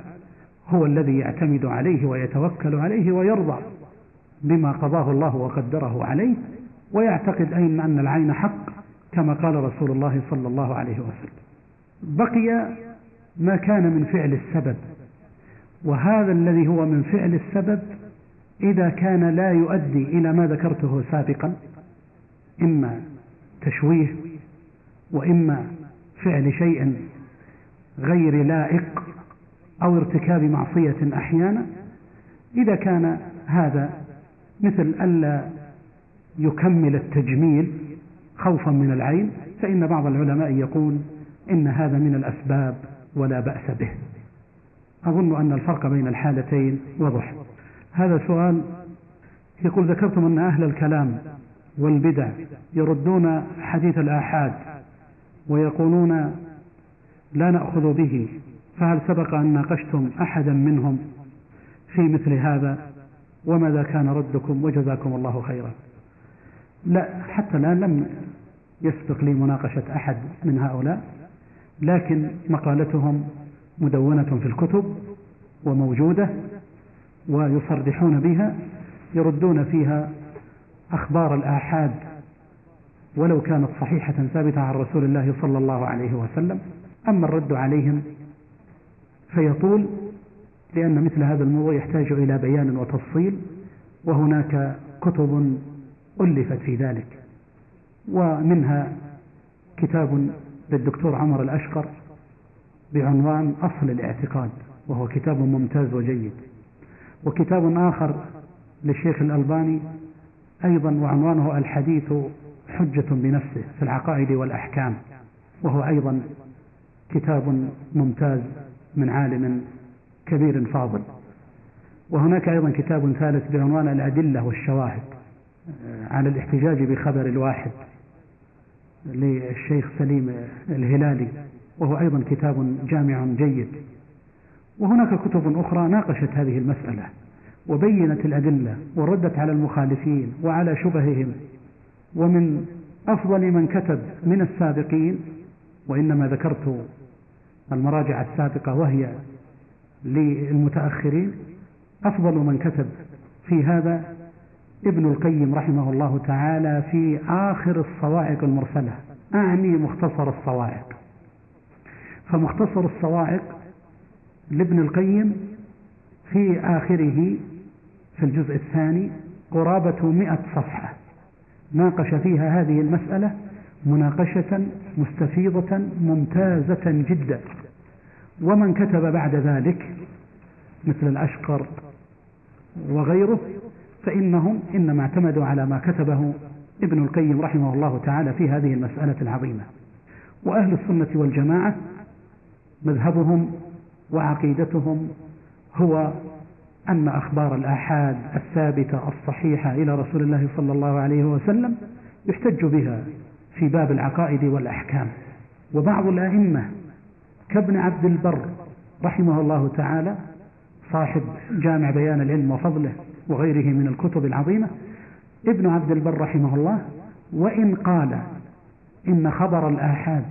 هو الذي يعتمد عليه ويتوكل عليه ويرضى بما قضاه الله وقدره عليه ويعتقد أين أن العين حق كما قال رسول الله صلى الله عليه وسلم. بقي ما كان من فعل السبب وهذا الذي هو من فعل السبب إذا كان لا يؤدي إلى ما ذكرته سابقا إما تشويه وإما فعل شيء غير لائق أو ارتكاب معصية أحيانا. إذا كان هذا مثل ألا يكمل التجميل خوفا من العين فإن بعض العلماء يقول إن هذا من الأسباب ولا بأس به. أظن أن الفرق بين الحالتين وضح هذا سؤال يقول ذكرتم أن أهل الكلام والبدع يردون حديث الآحاد ويقولون لا نأخذ به فهل سبق أن ناقشتم أحدا منهم في مثل هذا؟ وماذا كان ردكم وجزاكم الله خيرا؟ لا حتى الآن لم يسبق لي مناقشة أحد من هؤلاء لكن مقالتهم مدونة في الكتب وموجودة ويصرحون بها يردون فيها أخبار الآحاد ولو كانت صحيحة ثابتة عن رسول الله صلى الله عليه وسلم أما الرد عليهم فيطول لأن مثل هذا الموضوع يحتاج إلى بيان وتفصيل وهناك كتب ألفت في ذلك ومنها كتاب للدكتور عمر الأشقر بعنوان أصل الاعتقاد وهو كتاب ممتاز وجيد. وكتاب آخر للشيخ الألباني أيضا وعنوانه الحديث حجة بنفسه في العقائد والأحكام وهو أيضا كتاب ممتاز من عالم كبير فاضل. وهناك أيضا كتاب ثالث بعنوان الأدلة والشواهد على الاحتجاج بخبر الواحد للشيخ سليم الهلالي وهو أيضا كتاب جامع جيد. وهناك كتب أخرى ناقشت هذه المسألة وبينت الأدلة وردت على المخالفين وعلى شبههم. ومن أفضل من كتب من السابقين وإنما ذكرت المراجع السابقة وهي للمتأخرين أفضل من كتب في هذا ابن القيم رحمه الله تعالى في آخر الصواعق المرسلة. أعني مختصر الصواعق. فمختصر الصواعق لابن القيم في آخره في الجزء الثاني قرابة مئة صفحة. ناقش فيها هذه المسألة مناقشة مستفيضة ممتازة جدا. ومن كتب بعد ذلك مثل الأشقر وغيره فإنهم إنما اعتمدوا على ما كتبه ابن القيم رحمه الله تعالى في هذه المسألة العظيمة. وأهل السنة والجماعة مذهبهم وعقيدتهم هو أن أخبار الآحاد الثابتة الصحيحة إلى رسول الله صلى الله عليه وسلم يحتج بها في باب العقائد والأحكام. وبعض الأئمة كابن عبد البر رحمه الله تعالى صاحب جامع بيان العلم وفضله وغيره من الكتب العظيمة. ابن عبد البر رحمه الله وإن قال إن خبر الآحاد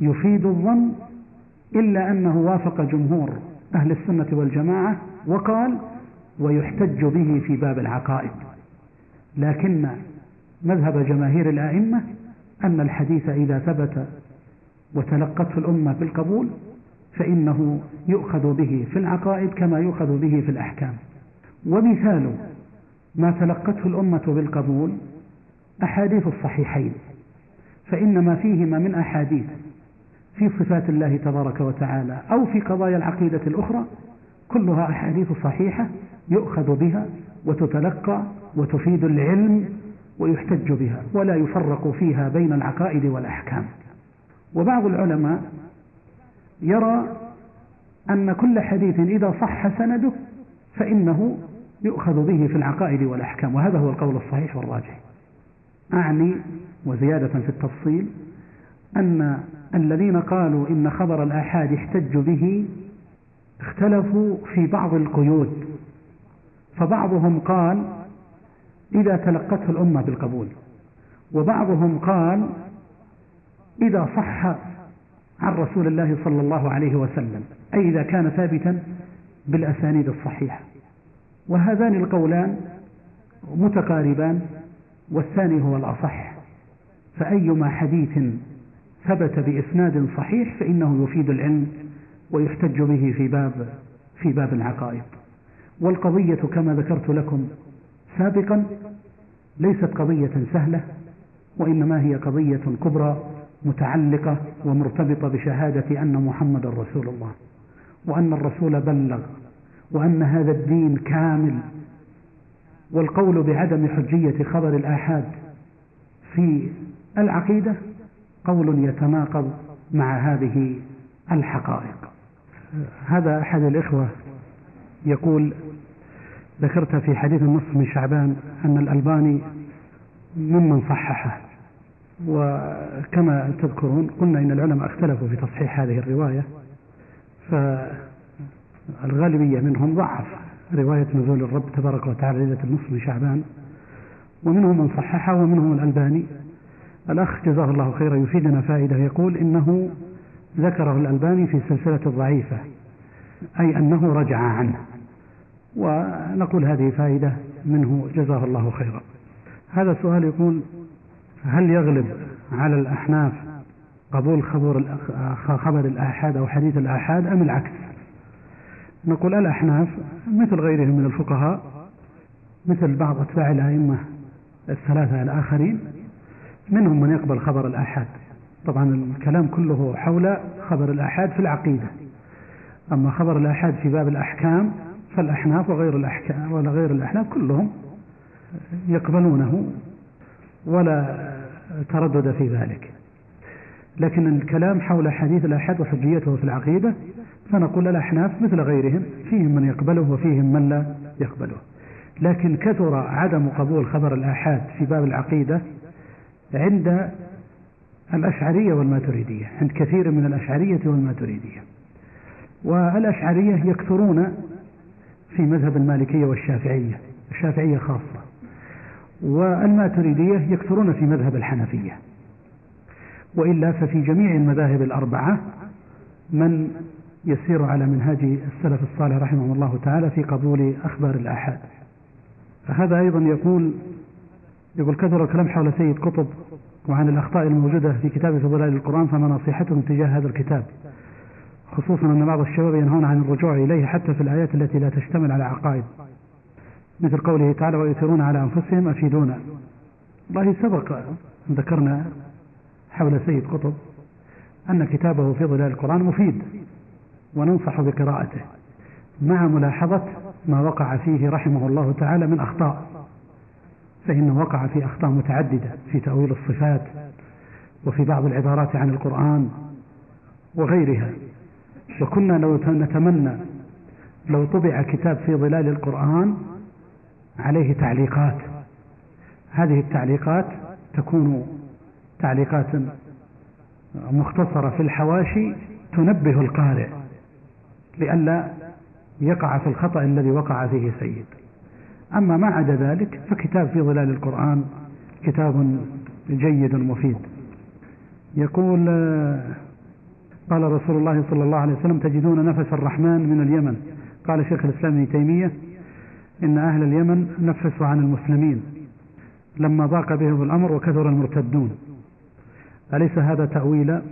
يفيد الظن إلا أنه وافق جمهور أهل السنة والجماعة وقال ويحتج به في باب العقائد لكن مذهب جماهير الآئمة أن الحديث إذا ثبت وتلقته الأمة بالقبول فإنه يؤخذ به في العقائد كما يؤخذ به في الأحكام. ومثال ما تلقته الأمة بالقبول أحاديث الصحيحين فإن ما فيهما من أحاديث في صفات الله تبارك وتعالى أو في قضايا العقيدة الأخرى كلها أحاديث صحيحة يؤخذ بها وتتلقى وتفيد العلم ويحتج بها ولا يفرق فيها بين العقائد والأحكام. وبعض العلماء يرى أن كل حديث إذا صح سنده فإنه يؤخذ به في العقائد والأحكام وهذا هو القول الصحيح والراجح. أعني وزيادة في التفصيل أن الذين قالوا إن خبر الآحاد يحتج به اختلفوا في بعض القيود فبعضهم قال إذا تلقته الأمة بالقبول وبعضهم قال إذا صح عن رسول الله صلى الله عليه وسلم أي إذا كان ثابتا بالأسانيد الصحيحة. وهذان القولان متقاربان والثاني هو الأصح. فأيما حديث ثبت بإسناد صحيح فإنه يفيد العلم ويحتج به في باب في باب العقائد. والقضية كما ذكرت لكم سابقا ليست قضية سهلة وإنما هي قضية كبرى. متعلقة ومرتبطة بشهادة أن محمد رسول الله وأن الرسول بلغ وأن هذا الدين كامل والقول بعدم حجية خبر الآحاد في العقيدة قول يتناقض مع هذه الحقائق. هذا أحد الإخوة يقول ذكرت في حديث النصف من شعبان أن الألباني ممن صححه. وكما تذكرون قلنا إن العلماء اختلفوا في تصحيح هذه الرواية فالغالبية منهم ضعف. رواية نزول الرب تبارك وتعالى ليلة النصف من شعبان ومنهم من صححها ومنهم الألباني. الأخ جزاه الله خيرا يفيدنا فائدة يقول إنه ذكره الألباني في سلسلة الضعيفة أي أنه رجع عنه. ونقول هذه فائدة منه جزاه الله خيرا. هذا سؤال يقول هل يغلب على الأحناف قبول خبر خبر الآحاد أو حديث الآحاد أم العكس؟ نقول الأحناف مثل غيرهم من الفقهاء مثل بعض أتباع الأئمة الثلاثة الآخرين منهم من يقبل خبر الآحاد. طبعا الكلام كله حول خبر الآحاد في العقيدة. أما خبر الآحاد في باب الأحكام فالأحناف وغير الأحكام ولا غير الأحناف كلهم يقبلونه ولا تردد في ذلك. لكن الكلام حول حديث الأحد وحجيته في العقيدة فنقول الأحناف مثل غيرهم فيهم من يقبله وفيهم من لا يقبله. لكن كثر عدم قبول خبر الآحاد في باب العقيدة عند الأشعرية والماتريدية عند كثير من الأشعرية والماتريدية. والأشعرية يكثرون في مذهب المالكية والشافعية الشافعية خاصة. والماتريدية يكثرون في مذهب الحنفية وإلا ففي جميع المذاهب الأربعة من يسير على منهاج السلف الصالح رحمه الله تعالى في قبول أخبار الآحاد. فهذا أيضا يقول يقول كثر الكلام حول سيد قطب وعن الأخطاء الموجودة في كتاب فضلال القرآن فما نصيحتهم تجاه هذا الكتاب خصوصا أن بعض الشباب ينهون عن الرجوع إليه حتى في الآيات التي لا تشتمل على عقائد. مثل قوله تعالى ويؤثرون على أنفسهم أفيدونا. الله سبق ذكرنا حول سيد قطب أن كتابه في ظلال القرآن مفيد وننصح بقراءته مع ملاحظة ما وقع فيه رحمه الله تعالى من أخطاء فإنه وقع في أخطاء متعددة في تأويل الصفات وفي بعض العبارات عن القرآن وغيرها. وكنا لو نتمنى لو طبع كتاب في ظلال القرآن عليه تعليقات. هذه التعليقات تكون تعليقات مختصرة في الحواشي تنبه القارئ لئلا يقع في الخطأ الذي وقع فيه سيد. أما ما عدا ذلك فكتاب في ظلال القرآن كتاب جيد مفيد. يقول قال رسول الله صلى الله عليه وسلم تجدون نفس الرحمن من اليمن. قال شيخ الإسلام ابن تيمية إن أهل اليمن نفسوا عن المسلمين لما ضاق بهم الأمر وكثر المرتدون. أليس هذا تأويلا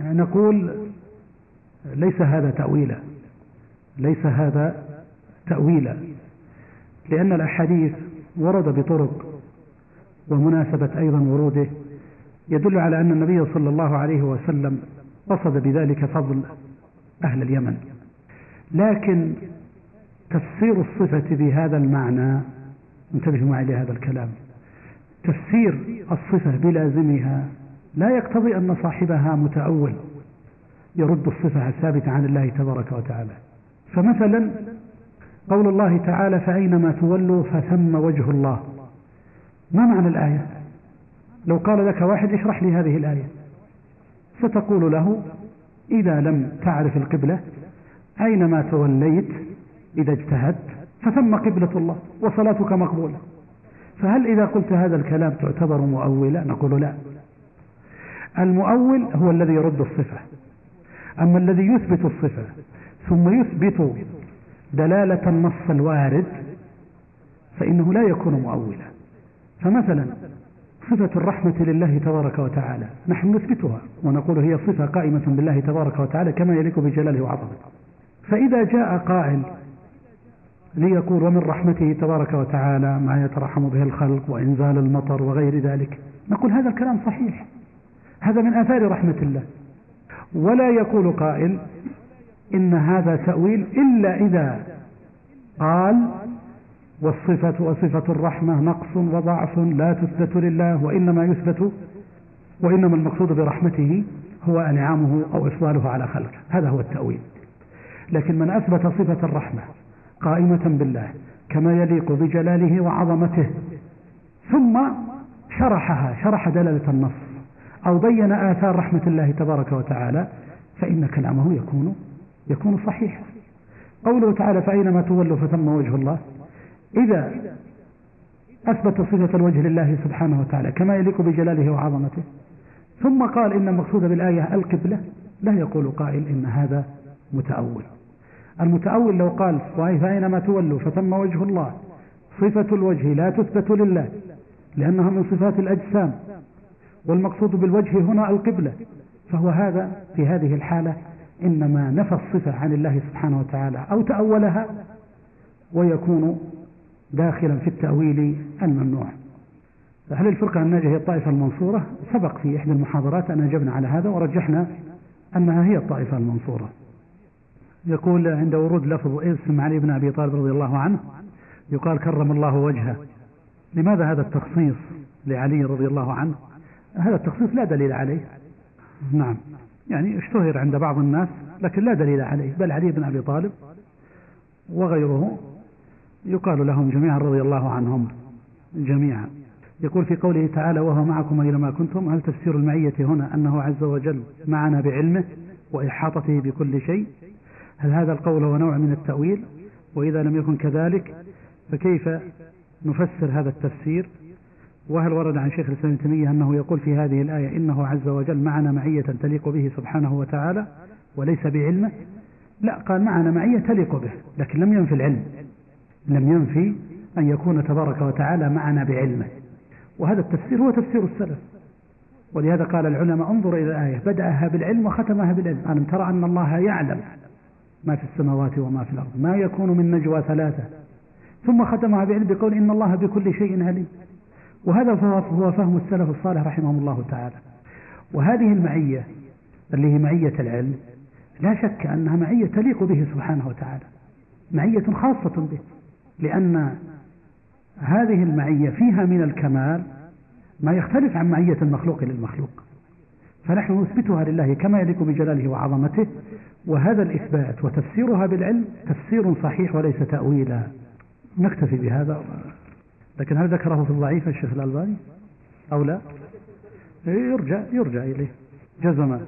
نقول ليس هذا تأويلا ليس هذا تأويلا لأن الأحاديث ورد بطرق ومناسبة أيضا وروده يدل على أن النبي صلى الله عليه وسلم قصد بذلك فضل أهل اليمن. لكن تفسير الصفة بهذا المعنى انتبهوا معي لهذا الكلام. تفسير الصفة بلازمها لا يقتضي أن صاحبها متأول يرد الصفة الثابتة عن الله تبارك وتعالى. فمثلا قول الله تعالى فأينما تولوا فثم وجه الله. ما معنى الآية؟ لو قال لك واحد اشرح لي هذه الآية. ستقول له إذا لم تعرف القبلة أينما توليت إذا اجتهدت فثم قبلة الله وصلاتك مقبولة. فهل إذا قلت هذا الكلام تعتبر مؤولا؟ نقول لا. المؤول هو الذي يرد الصفة. أما الذي يثبت الصفة ثم يثبت دلالة النص الوارد فإنه لا يكون مؤولا. فمثلا صفة الرحمة لله تبارك وتعالى نحن نثبتها ونقول هي صفة قائمة بالله تبارك وتعالى كما يليق بجلاله وعظمته. فإذا جاء قائل ليقول ومن رحمته تبارك وتعالى ما يترحم به الخلق وإنزال المطر وغير ذلك. نقول هذا الكلام صحيح. هذا من آثار رحمة الله. ولا يقول قائل إن هذا تأويل إلا إذا قال والصفة وصفة الرحمة نقص وضعف لا تثبت لله وإنما يثبت وإنما المقصود برحمته هو أنعامه أو إفضاله على خلقه. هذا هو التأويل. لكن من أثبت صفة الرحمة قائمة بالله كما يليق بجلاله وعظمته. ثم شرحها شرح دلالة النص أو بين آثار رحمة الله تبارك وتعالى فإن كلامه يكون يكون صحيحا. قوله تعالى فأينما تولوا فثم وجه الله. إذا أثبت صفة الوجه لله سبحانه وتعالى كما يليق بجلاله وعظمته. ثم قال إن المقصود بالآية القبلة. لا يقول قائل إن هذا متأول. المتأول لو قال فأينما تولوا فثم وجه الله صفة الوجه لا تثبت لله لأنها من صفات الأجسام والمقصود بالوجه هنا القبلة فهو هذا في هذه الحالة إنما نفى الصفة عن الله سبحانه وتعالى أو تأولها ويكون داخلا في التأويل الممنوع. هل الفرقة الناجية هي الطائفة المنصورة؟ سبق في إحدى المحاضرات أن أجبنا على هذا ورجحنا أنها هي الطائفة المنصورة. يقول عند ورود لفظ اسم علي بن أبي طالب رضي الله عنه يقال كرم الله وجهه. لماذا هذا التخصيص لعلي رضي الله عنه؟ هذا التخصيص لا دليل عليه. نعم. يعني اشتهر عند بعض الناس لكن لا دليل عليه. بل علي بن أبي طالب وغيره يقال لهم جميعا رضي الله عنهم. جميعا. يقول في قوله تعالى وهو معكم أينما كنتم هل تفسير المعية هنا أنه عز وجل معنا بعلمه وإحاطته بكل شيء؟ هل هذا القول هو نوع من التأويل؟ وإذا لم يكن كذلك فكيف نفسر هذا التفسير؟ وهل ورد عن شيخ الإسلام تيمية أنه يقول في هذه الآية إنه عز وجل معنا معية تليق به سبحانه وتعالى وليس بعلمه؟ لا قال معنا معية تليق به لكن لم ينفي العلم لم ينفي أن يكون تبارك وتعالى معنا بعلمه. وهذا التفسير هو تفسير السلف. ولهذا قال العلماء انظر إلى الآية بدأها بالعلم وختمها بالعلم. ألم ترى أن الله يعلم ما في السماوات وما في الأرض ما يكون من نجوى ثلاثة. ثم ختمها بعلم بقول إن الله بكل شيء عليم. وهذا هو فهم السلف الصالح رحمهم الله تعالى. وهذه المعية اللي هي معية العلم لا شك أنها معية تليق به سبحانه وتعالى. معية خاصة به لأن هذه المعية فيها من الكمال ما يختلف عن معية المخلوق للمخلوق. فنحن نثبتها لله كما يليق بجلاله وعظمته وهذا الإثبات وتفسيرها بالعلم تفسير صحيح وليس تأويلا. نكتفي بهذا. لكن هل ذكره في الضعيف الشيخ الألباني؟ أو لا؟ يرجع يرجع إليه. جزم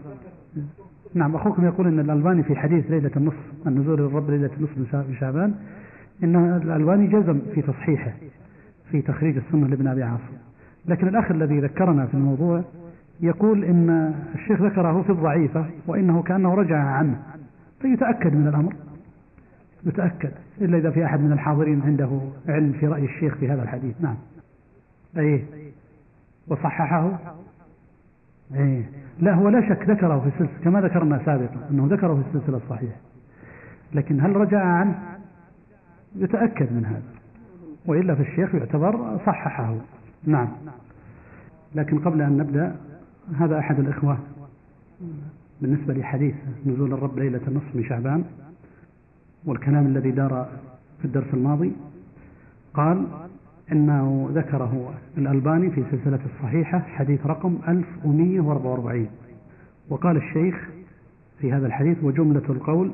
نعم أخوكم يقول أن الألباني في حديث ليلة النصف النزول للرب ليلة النصف بشعبان إن الألباني جزم في تصحيحه في تخريج السنة لابن أبي عاصم. لكن الأخ الذي ذكرنا في الموضوع يقول إن الشيخ ذكره في الضعيفة وإنه كأنه رجع عنه فيتأكد من الأمر. يتأكد إلا إذا في أحد من الحاضرين عنده علم في رأي الشيخ في هذا الحديث. نعم. أيه وصححه؟ أيه لا هو لا شك ذكره في السلسلة كما ذكرنا سابقا أنه ذكره في السلسلة الصحيحة. لكن هل رجع عنه؟ يتأكد من هذا. وإلا فالشيخ يعتبر صححه. نعم. لكن قبل أن نبدأ هذا أحد الإخوة بالنسبة لحديث نزول الرب ليلة النصف من شعبان والكلام الذي دار في الدرس الماضي قال إنه ذكره الألباني في سلسلة الصحيحة حديث رقم 1144 وقال الشيخ في هذا الحديث وجملة القول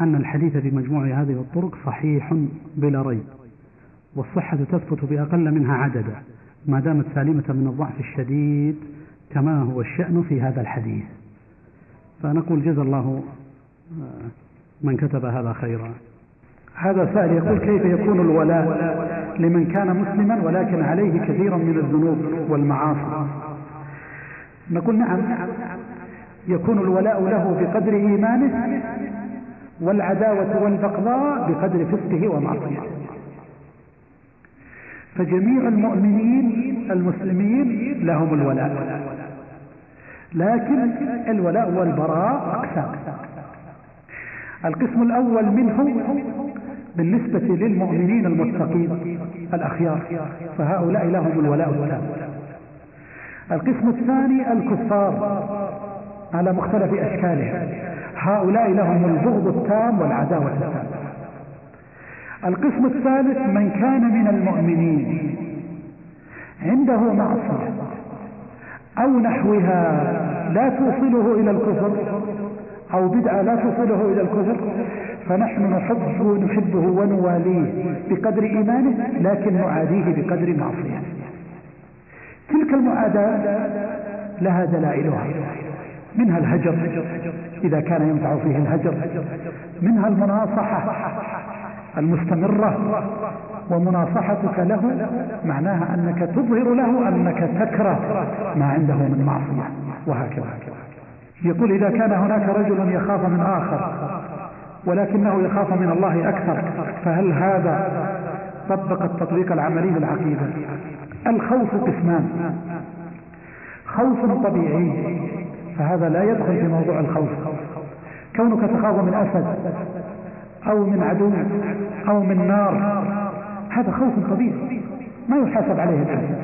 أن الحديث بمجموع هذه الطرق صحيح بلا ريب والصحة تثبت بأقل منها عددا ما دامت سالمة من الضعف الشديد كما هو الشأن في هذا الحديث. فنقول جزا الله آه، من كتب هذا خيرا. هذا سائل يقول كيف يكون الولاء لمن كان مسلما ولكن عليه كثيرا من الذنوب والمعاصي؟ نقول نعم يكون الولاء له بقدر إيمانه والعداوة والبغضاء بقدر فسقه ومعصيته. فجميع المؤمنين المسلمين لهم الولاء. لكن الولاء والبراء أقسام القسم الأول منه بالنسبة للمؤمنين المتقين الأخيار فهؤلاء لهم الولاء والتام القسم الثاني الكفار على مختلف أشكالهم هؤلاء لهم البغض التام والعداوة التامة. القسم الثالث من كان من المؤمنين عنده معصية. أو نحوها لا توصله إلى الكفر أو بدعة لا توصله إلى الكفر فنحن نحبه نحبه ونواليه بقدر إيمانه لكن نعاديه بقدر معصيته. تلك المعاداة لها دلائلها. منها الهجر إذا كان ينفع فيه الهجر. منها المناصحة. المستمرة ومناصحتك له معناها أنك تظهر له أنك تكره ما عنده من معصية وهكذا. يقول إذا كان هناك رجل يخاف من آخر ولكنه يخاف من الله أكثر فهل هذا طبق التطبيق العملي للعقيدة؟ الخوف قسمان. خوف طبيعي فهذا لا يدخل في موضوع الخوف. كونك تخاف من أسد أو من عدو أو من نار. هذا خوف طبيعي ما يحاسب عليه الإنسان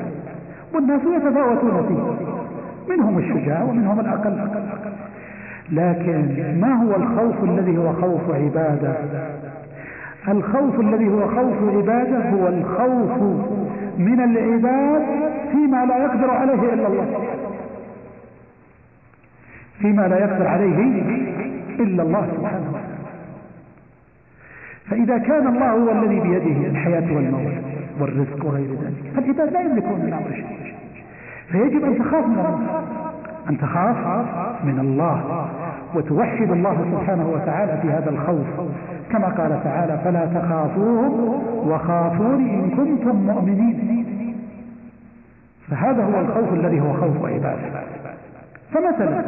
والناس يتفاوتون فيه. منهم الشجاع ومنهم الأقل. لكن ما هو الخوف الذي هو خوف عبادة؟ الخوف الذي هو خوف عبادة هو الخوف من العباد فيما لا يقدر عليه إلا الله. فيما لا يقدر عليه إلا الله سبحانه وتعالى فإذا كان الله هو الذي بيده الحياة والموت والرزق وغير ذلك فالعباد لا يملكون من أمر شيء. فيجب أن تخاف من الله أن تخاف من الله وتوحد الله سبحانه وتعالى في هذا الخوف. كما قال تعالى فلا تخافوهم وخافوني إن كنتم مؤمنين. فهذا هو الخوف الذي هو خوف عباده فمثلا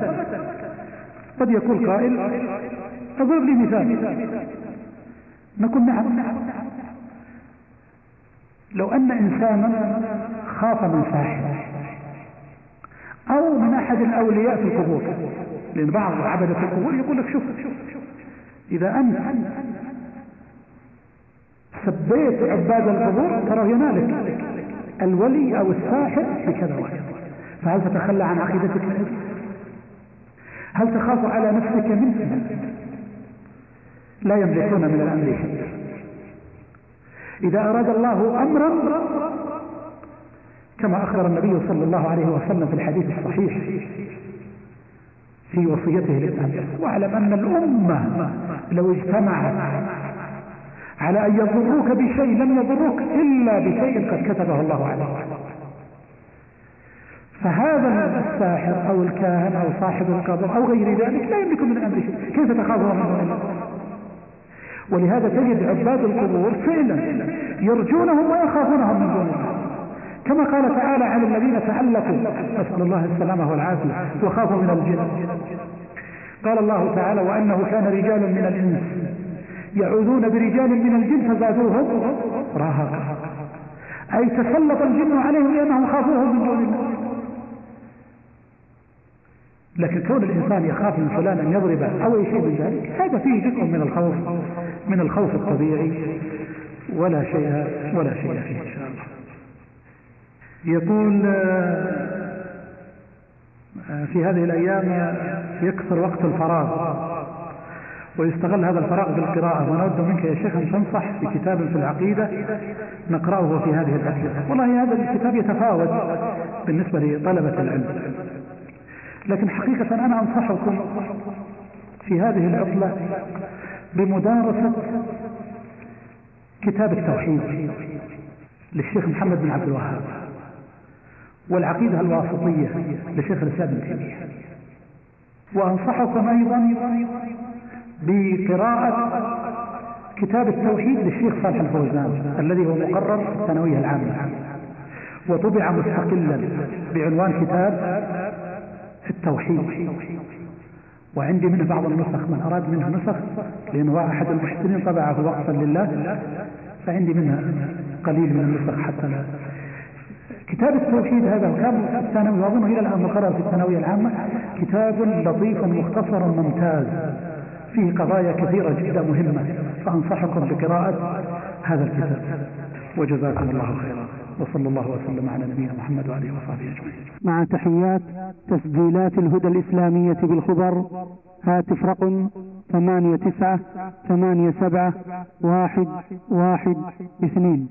قد يقول قائل اضرب لي مثال. نقول نعم لو أن إنسانا خاف من ساحر أو من أحد الأولياء في القبور. لأن بعض عبدة القبور يقول لك شوف إذا أنت سبيت عباد القبور ترى ينالك الولي أو الساحر بكذا وكذا فهل تتخلى عن عقيدتك؟ هل تخاف على نفسك منه لا يملكون من الأمر. إذا أراد الله أمرا كما أخبر النبي صلى الله عليه وسلم في الحديث الصحيح في وصيته للأمر. واعلم أن الأمة لو اجتمعت على أن يضروك بشيء لم يضروك إلا بشيء قد كتبه الله عليك. فهذا الساحر أو الكاهن أو صاحب القبر أو غير ذلك لا يملك من أمر شيء. كيف تخافه من الله ولهذا تجد عباد القبور فعلا يرجونهم ويخافونهم من دون الله. كما قال تعالى عن الذين تألفوا نسأل الله السلامة والعافية وخافوا من الجن. قال الله تعالى وأنه كان رجال من الإنس يعوذون برجال من الجن فزادوهم رهقا أي تسلط الجن عليهم لأنهم خافوهم من دون الله. لكن كون الإنسان يخاف من فلان أن يضرب أو شيء من ذلك هذا فيه جزء من الخوف من الخوف الطبيعي. ولا شيء ولا شيء فيه إن شاء الله. يقول في هذه الأيام يكثر وقت الفراغ ويستغل هذا الفراغ بالقراءة. ونود منك يا شيخ أن تنصح بكتاب في العقيدة نقرأه في هذه الأسئلة والله هذا الكتاب يتفاوت بالنسبة لطلبة العلم. لكن حقيقة أنا أنصحكم في هذه العطلة بمدارسة كتاب التوحيد للشيخ محمد بن عبد الوهاب والعقيدة الواسطية لشيخ الإسلام ابن تيمية. وأنصحكم أيضا بقراءة كتاب التوحيد للشيخ صالح الفوزان الذي هو مقرر في الثانوية العامة. وطبع مستقلا بعنوان كتاب التوحيد. وعندي منه بعض النسخ من أراد منه نسخ لأنه أحد المحسنين طبعه وقفا لله فعندي منها قليل من النسخ حتى لا. كتاب التوحيد هذا كان في الثانوي وأظنه إلى الآن مقرر في الثانوية العامة. كتاب لطيف مختصر ممتاز فيه قضايا كثيرة جدا مهمة فأنصحكم بقراءة هذا الكتاب. وجزاكم الله خيرا. وصلى الله وسلم على نبينا محمد وآله وصحبه أجمعين. مع تحيات تسجيلات الهدى الإسلامية بالخبر هاتف رقم ثمانية تسعة ثمانية سبعة واحد واحد اثنين.